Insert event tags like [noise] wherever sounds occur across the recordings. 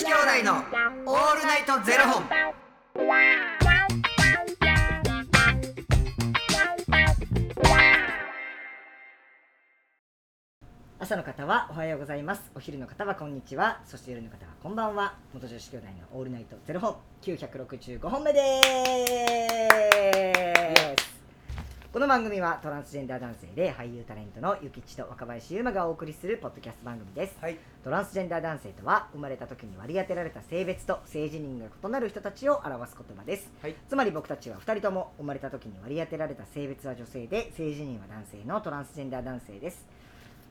子兄弟のオールナイトゼロ本。朝の方はおはようございます。お昼の方はこんにちは。そして夜の方はこんばんは。元女子兄弟のオールナイトゼロ本。965本目です。この番組はトランスジェンダー男性で俳優タレントのゆきちと若林優馬がお送りするポッドキャスト番組ですはい。トランスジェンダー男性とは生まれた時に割り当てられた性別と性自認が異なる人たちを表す言葉ですはい。つまり僕たちは2人とも生まれた時に割り当てられた性別は女性で性自認は男性のトランスジェンダー男性です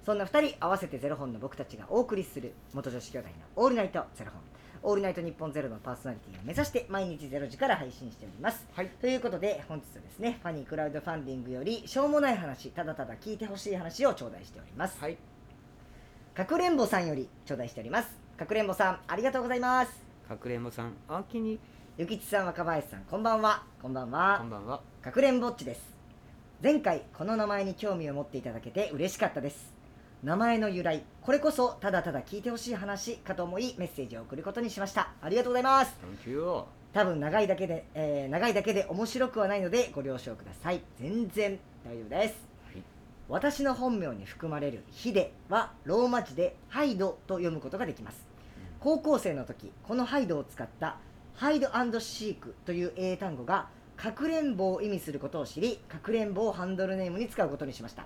そんな2人合わせてゼロ本の僕たちがお送りする元女子兄弟の「オールナイトゼロ本」「オールナイト日本ゼロのパーソナリティを目指して毎日ゼロ時から配信しております。はい。ということで本日はですねファニークラウドファンディングよりしょうもない話ただただ聞いてほしい話を頂戴しております。はい。かくれんぼさんより頂戴しております。かくれんぼさんありがとうございます。かくれんぼさん、あきに、ゆきちさん若林さんこんばんは。こんばんは。こんばんは。かくれんぼっちです。前回この名前に興味を持っていただけて嬉しかったです名前の由来これこそただただ聞いてほしい話かと思いメッセージを送ることにしました。ありがとうございます。Thank you. 多分長いだけで、えー長いだけで面白くはないのでご了承ください。全然大丈夫です、はい。私の本名に含まれる「ヒデ」はローマ字で「ハイド」と読むことができます。高校生の時このハイドを使ったハイドシークという英単語がかくれんぼを意味することを知りかくれんぼをハンドルネームに使うことにしました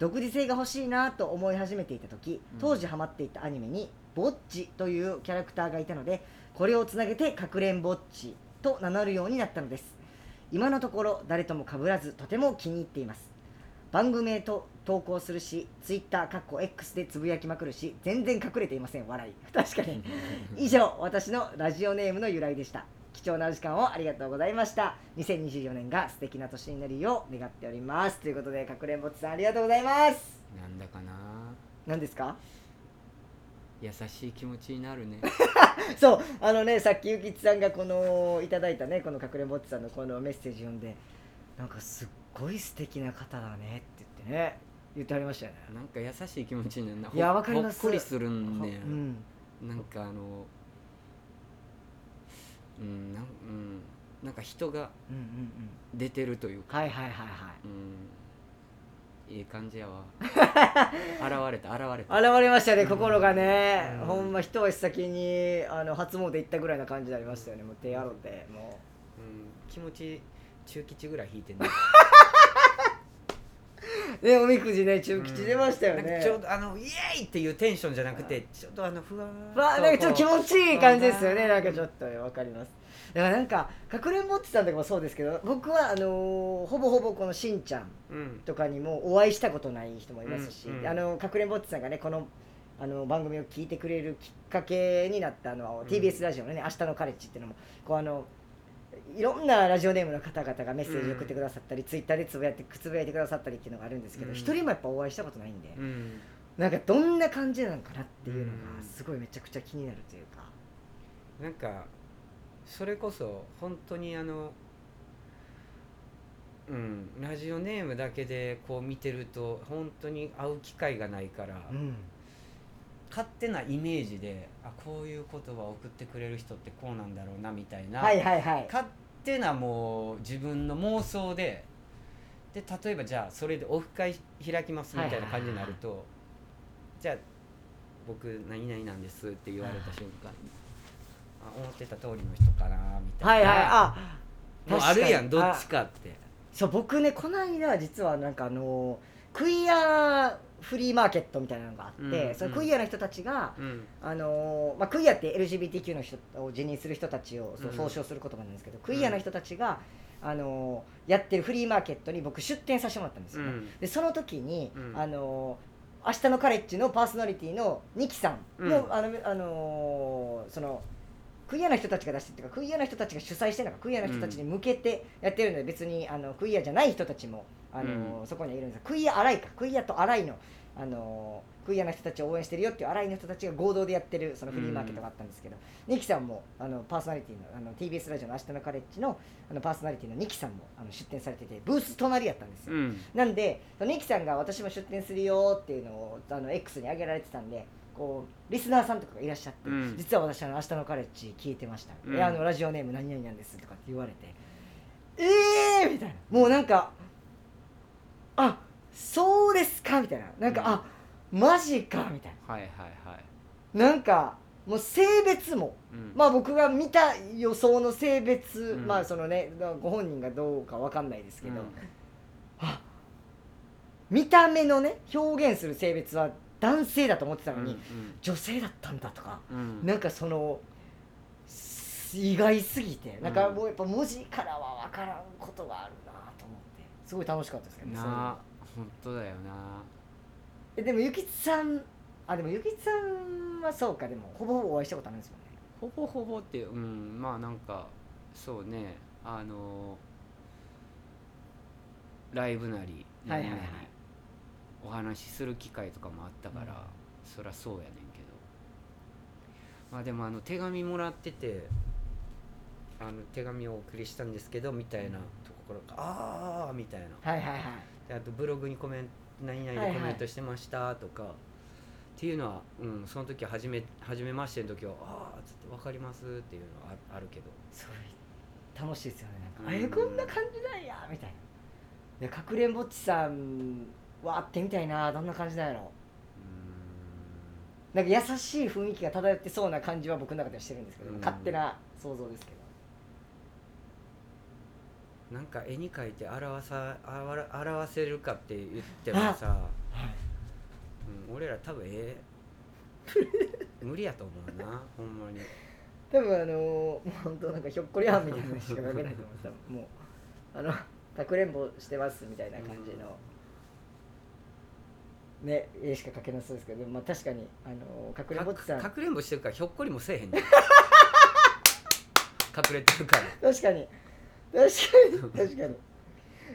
独自性が欲しいなと思い始めていた時うん。当時ハマっていたアニメにボッチというキャラクターがいたのでこれをつなげてかくれんぼっちと名乗るようになったのです。今のところ誰とも被らずとても気に入っています。番組へと投稿するし Twitter かっこ X でつぶやきまくるし全然隠れていません。笑い。[laughs] 確かに。[laughs] 以上私のラジオネームの由来でした貴重なお時間をありがとうございました2024年が素敵な年になるよう願っておりますということでかくれんぼっちさんありがとうございますなんだかな。何ですか？優しい気持ちになるね。[laughs] そうあのねさっきゆきちさんがこのいただいたねこのかくれんぼっちさんのこのメッセージ読んでなんかすっごい素敵な方だねって言ってね言ってありましたよねなんか優しい気持ちになるな。いやほわかりますほっこりするんねう。んなんかあの。うん、なん、うん、なんか人がうんうんうん出てるというか。はいはいはいはいうん。いい感じやわ。[laughs] 現れた、現れた。現れましたね心がね、うんほんま一足先にあの初詣行ったぐらいな感じになりましたよねもう手洗ってもうん、気持ち。中吉ぐらい引いてんね。[laughs] うねおみくじね中吉出ましたよね、なんかちょうどあのイエーイっていうテンションじゃなくてちょっとあのふわーなんかちょっと気持ちいい感じですよね。う。んなんかちょっとわかります。だからなんかかくれんぼってさんとかもそうですけど僕はあのーほぼほぼこのしんちゃんとかにもお会いしたことない人もいますし、うんうんあのかくれんぼってさんがねこのあの番組を聞いてくれるきっかけになったのは、うん。TBS ラジオのね「明日のカレッジ」っていうのもこうあのいろんなラジオネームの方々がメッセージを送ってくださったり、ツイッターでつぶやいてつぶやいてくださったりっていうのがあるんですけどうん。一、人もやっぱお会いしたことないんで、うん。なんかどんな感じなのかなっていうのがうんすごいめちゃくちゃ気になるというか、なんかそれこそ本当にあのうんラジオネームだけでこう見てると本当に会う機会がないから、うん勝手なイメージであこういう言葉を送ってくれる人ってこうなんだろうなみたいな、はいはいはい。勝手なもう自分の妄想でで例えばじゃあそれでオフ会開きますみたいな感じになると、じゃあ僕何々なんですって言われた瞬間に、あ思ってた通りの人かなみたはいい。な、はいあもうあるやんどっちかって。そう僕ねこの間実はなんかあのクイアフリーマーケットみたいなのがあって、うんそのクイアの人たちが、うん。あのまあ、クイアって LGBTQ の人を自認する人たちをそううん総称する言葉なんですけど、クイアの人たちが、あのやってるフリーマーケットに僕出店させてもらったんですよ、ね。うん。でその時に、うん。あの明日のカレッジのパーソナリティのニキさんも、うん。あのあのそのクイアな人たちが出してっていうかクイアな人たちが主催してるのかクイアな人たちに向けてやってるので、別にあのクイアじゃない人たちもあの、うん。そこにはいるんです。クイア荒いかクイアと荒いのあのクイアな人たちを応援してるよっていう荒いの人たちが合同でやってるそのフリーマーケットがあったんですけど、ニキさんもあのパーソナリティのあの TBS ラジオの明日のカレッジのあのパーソナリティのニキさんもあの出展されててブース隣やったんですよ、うんなんでニキさんが私も出店するよっていうのをあの X に上げられてたんでここうリスナーさんとかがいらっしゃって、うん。実は私あの明日のカレッジ聞いてました、うん。えあのラジオネーム何々なんですとかって言われてええー、みたいな。もうなんかあそうですかみたいな。なんか、うん。あマジかみたいはいはいはい。ななんかもう性別もうん。まあ僕が見た予想の性別、うん。まあそのねご本人がどうかわかんないですけど、うん。あ見た目のね表現する性別は男性だと思ってたのに、うん女性だったんだとか、うん。なんかそのす意外すぎてなんかうんもうやっぱ文字からは分からんことがあるなと思ってすごい楽しかったですけどねなあ本当だよな。えでもゆきつさんあでもゆきつさんはそうかでもほぼほぼお会いしたことあるんですもんね。ほぼほぼってうんまあなんかそうねあのライブなりはいはいはい。何なりお話しする機会とかもあったから、うん。そりゃそうやねんけど。まあでもあの手紙もらっててあの手紙をお送りしたんですけどみたいなところからああみたいな。はいはいはい。であとブログにコメント何々はいはい。でコメントしてましたとか、っていうのは、うん、その時は初め初めましての時はああつって分かりますっていうのはああるけど。それ楽しいですよね。なんか、うん。えこんな感じなんやみたいな。でかくれんぼっちさんは会ってみたいなどんな感じなんやろ。うなんか優しい雰囲気が漂ってそうな感じは僕の中ではしてるんですけど、うん。勝手な想像ですけど。ーんなんか絵に描いて表さ表せるかって言ってもさ、うん、俺ら多分ええ [laughs] 無理やと思うなほんまに。多分あのー、もう本当なんかひょっこりはんみたいなのしか書けないと思うもうあのかくれんぼしてますみたいな感じの、ね絵しか書けなそうですけどまあ確かにあのーかくれんぼっちさんかくれんぼしてるからひょっこりもせえへんねん。[laughs] 隠れてるから。確かに。確かに確かに。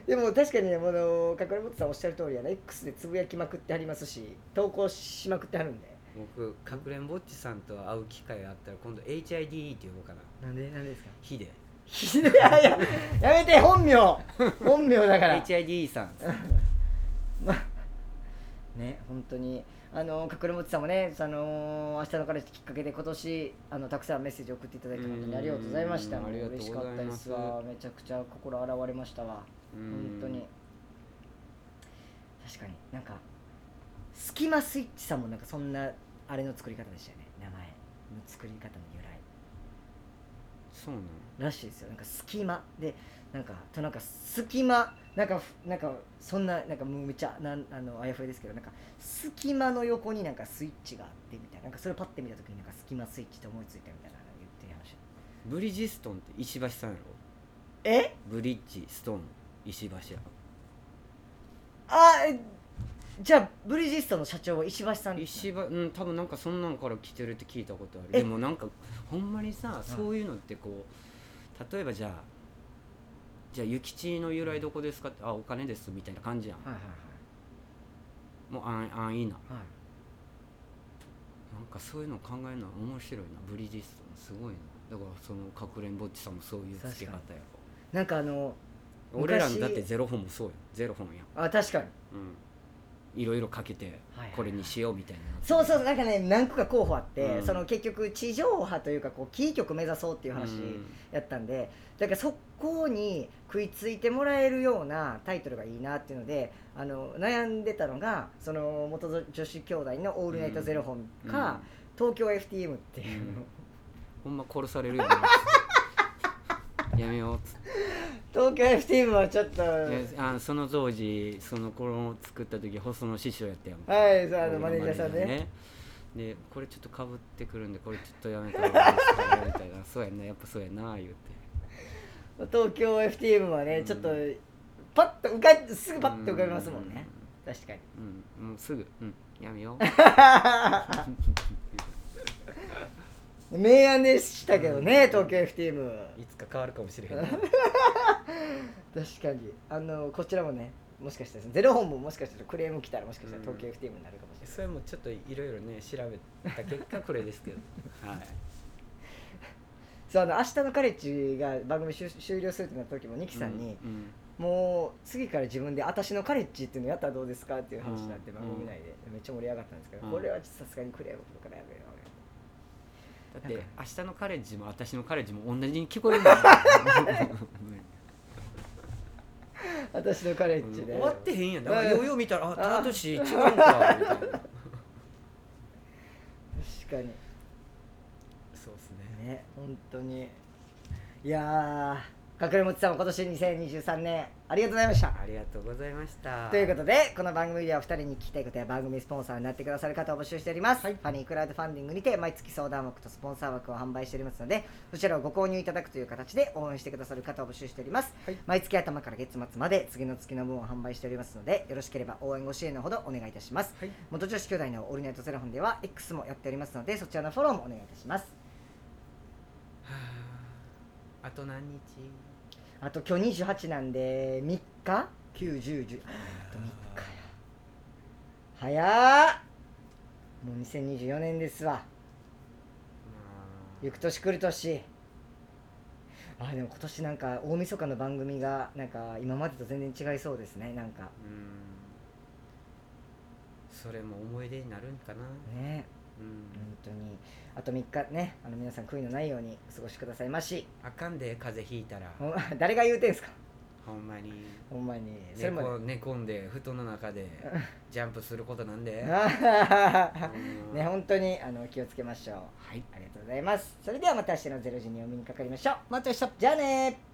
でも確かにねあのかくれんぼっちさんおっしゃる通りやな。X でつぶやきまくってはりますし投稿しまくってはるんで。僕かくれんぼっちさんと会う機会があったら今度 HID って呼ぼうかな。なんでなんでですか？ヒデ。いやいややめて本名。本名だから。HID さん。ま [laughs] あね本当に。あのかくれもちさんもねあの明日の彼氏きっかけで今年あのたくさんメッセージ送っていただいて本当にありがとうございました。うんありがとうございます。嬉しかったです。わめちゃくちゃ心洗われましたわ。本当に。確かになんかスキマスイッチさんもなんかそんなあれの作り方でしたよね。名前の作り方の由来そうなの？らしいですよ。なんか隙間でなんかとなんか隙間なんかふなんかそんななんかもうめっちゃなんあのあやふやですけどなんか隙間の横になんかスイッチがあってみたいななんかそれパッて見た時になんか隙間スイッチって思いついたみたいなの言ってましたブリヂストンって石橋さんやろえ？ブリッジストーン石橋やあえじゃあブリヂストンの社長は石橋さん石橋うん多分なんかそんなんから来てるって聞いたことある。え？でもなんかほんまにさそういうのってこう例えばじゃあじゃあ諭吉の由来どこですか？ってあお金ですみたいな感じやん。はいはいもうあんあんいいな。はい。はいなんかそういうの考えるのは面白いな。ブリヂストンすごいな。だからそのかくれんぼっちさんもそういう付け方やなんかあのろ俺らの昔だってゼロ本もそうやゼロ本やん。あ確かに。うんいろいろかけてこれにしようみたいな。そうそうなんかね何個か候補あって、うん。その結局地上波というかこうキー局目指そうっていう話、うん。やったんでだからそこに食いついてもらえるようなタイトルがいいなっていうのであの悩んでたのがその元女子兄弟の「オールナイトゼロ本」か、東京 FTM っていう、うん。ほんま殺されるよねやめようっつって東京 FTM はちょっと。であその当時その頃作った時細野師匠やったやんはいそうあのマネージャーさんね。でこれちょっとかぶってくるんでこれちょっとやめた方がいいですかみたいな。[laughs] そうやなやっぱそうやな言うて。東京 FTM はね、うん。ちょっとパッと浮かんすぐパッと浮かびますもんね、確かに。うんもうすぐ。うん。やめよう [laughs] 明暗でしたけどね、東京 FTM いつか変わるかもしれへんな。[laughs] 確かに。あのこちらもねもしかしたらゼロ本ももしかしたらクレーム来たらもしかしたら東京 FTM になるかもしれない、それもちょっといろいろね調べた結果これですけど。[laughs] はい。そうあの明日のカレッジが番組終終了するってなった時もニキさんに、うんもう次から自分で「私のカレッジ」っていうのやったらどうですかっていう話になってうん。番組内で。めっちゃ盛り上がったんですけど、うん。これはちょっとさすがにクレームからやめよだって明日のカレッジも私のカレッジも同じに聞こえるもん。う私のカレッジで、終わってへんやん。だからうんようよう見たらあタートシー違うんか。みたいな確かに。そうですね。ね本当に。いやー隠れもちさんも今年2023年ありがとうございました。ありがとうございました。ということでこの番組では2人に聞きたいことや番組スポンサーになってくださる方を募集しております、ファニークラウドファンディングにて毎月相談枠とスポンサー枠を販売しておりますのでそちらをご購入いただくという形で応援してくださる方を募集しております、はい。毎月頭から月末まで次の月の分を販売しておりますのでよろしければ応援ご支援のほどお願いいたします、はい。元女子兄弟のオールナイトゼロ本では X もやっておりますのでそちらのフォローもお願いいたします。はあ。あと何日？あと今日28なんで3日 ?91010 あと3日や。早っ。もう2024年ですわ。ま行く年来る年。あでも今年なんか大晦日の番組がなんか今までと全然違いそうですねなんか。ん。それも思い出になるんかな。ね。うん本当に。あと3日ねあの皆さん悔いのないようにお過ごしくださいまし。あかんで風邪ひいたら。ほん [laughs] 誰が言うてんすか？ほんまに。ほんまに。そ寝れもこ寝込んで布団の中で [laughs] ジャンプすることなんで。[laughs] うんね本当にあの気をつけましょう。はい。ありがとうございます。それではまた明日の0時にお目にかかりましょう。また明日。じゃあねー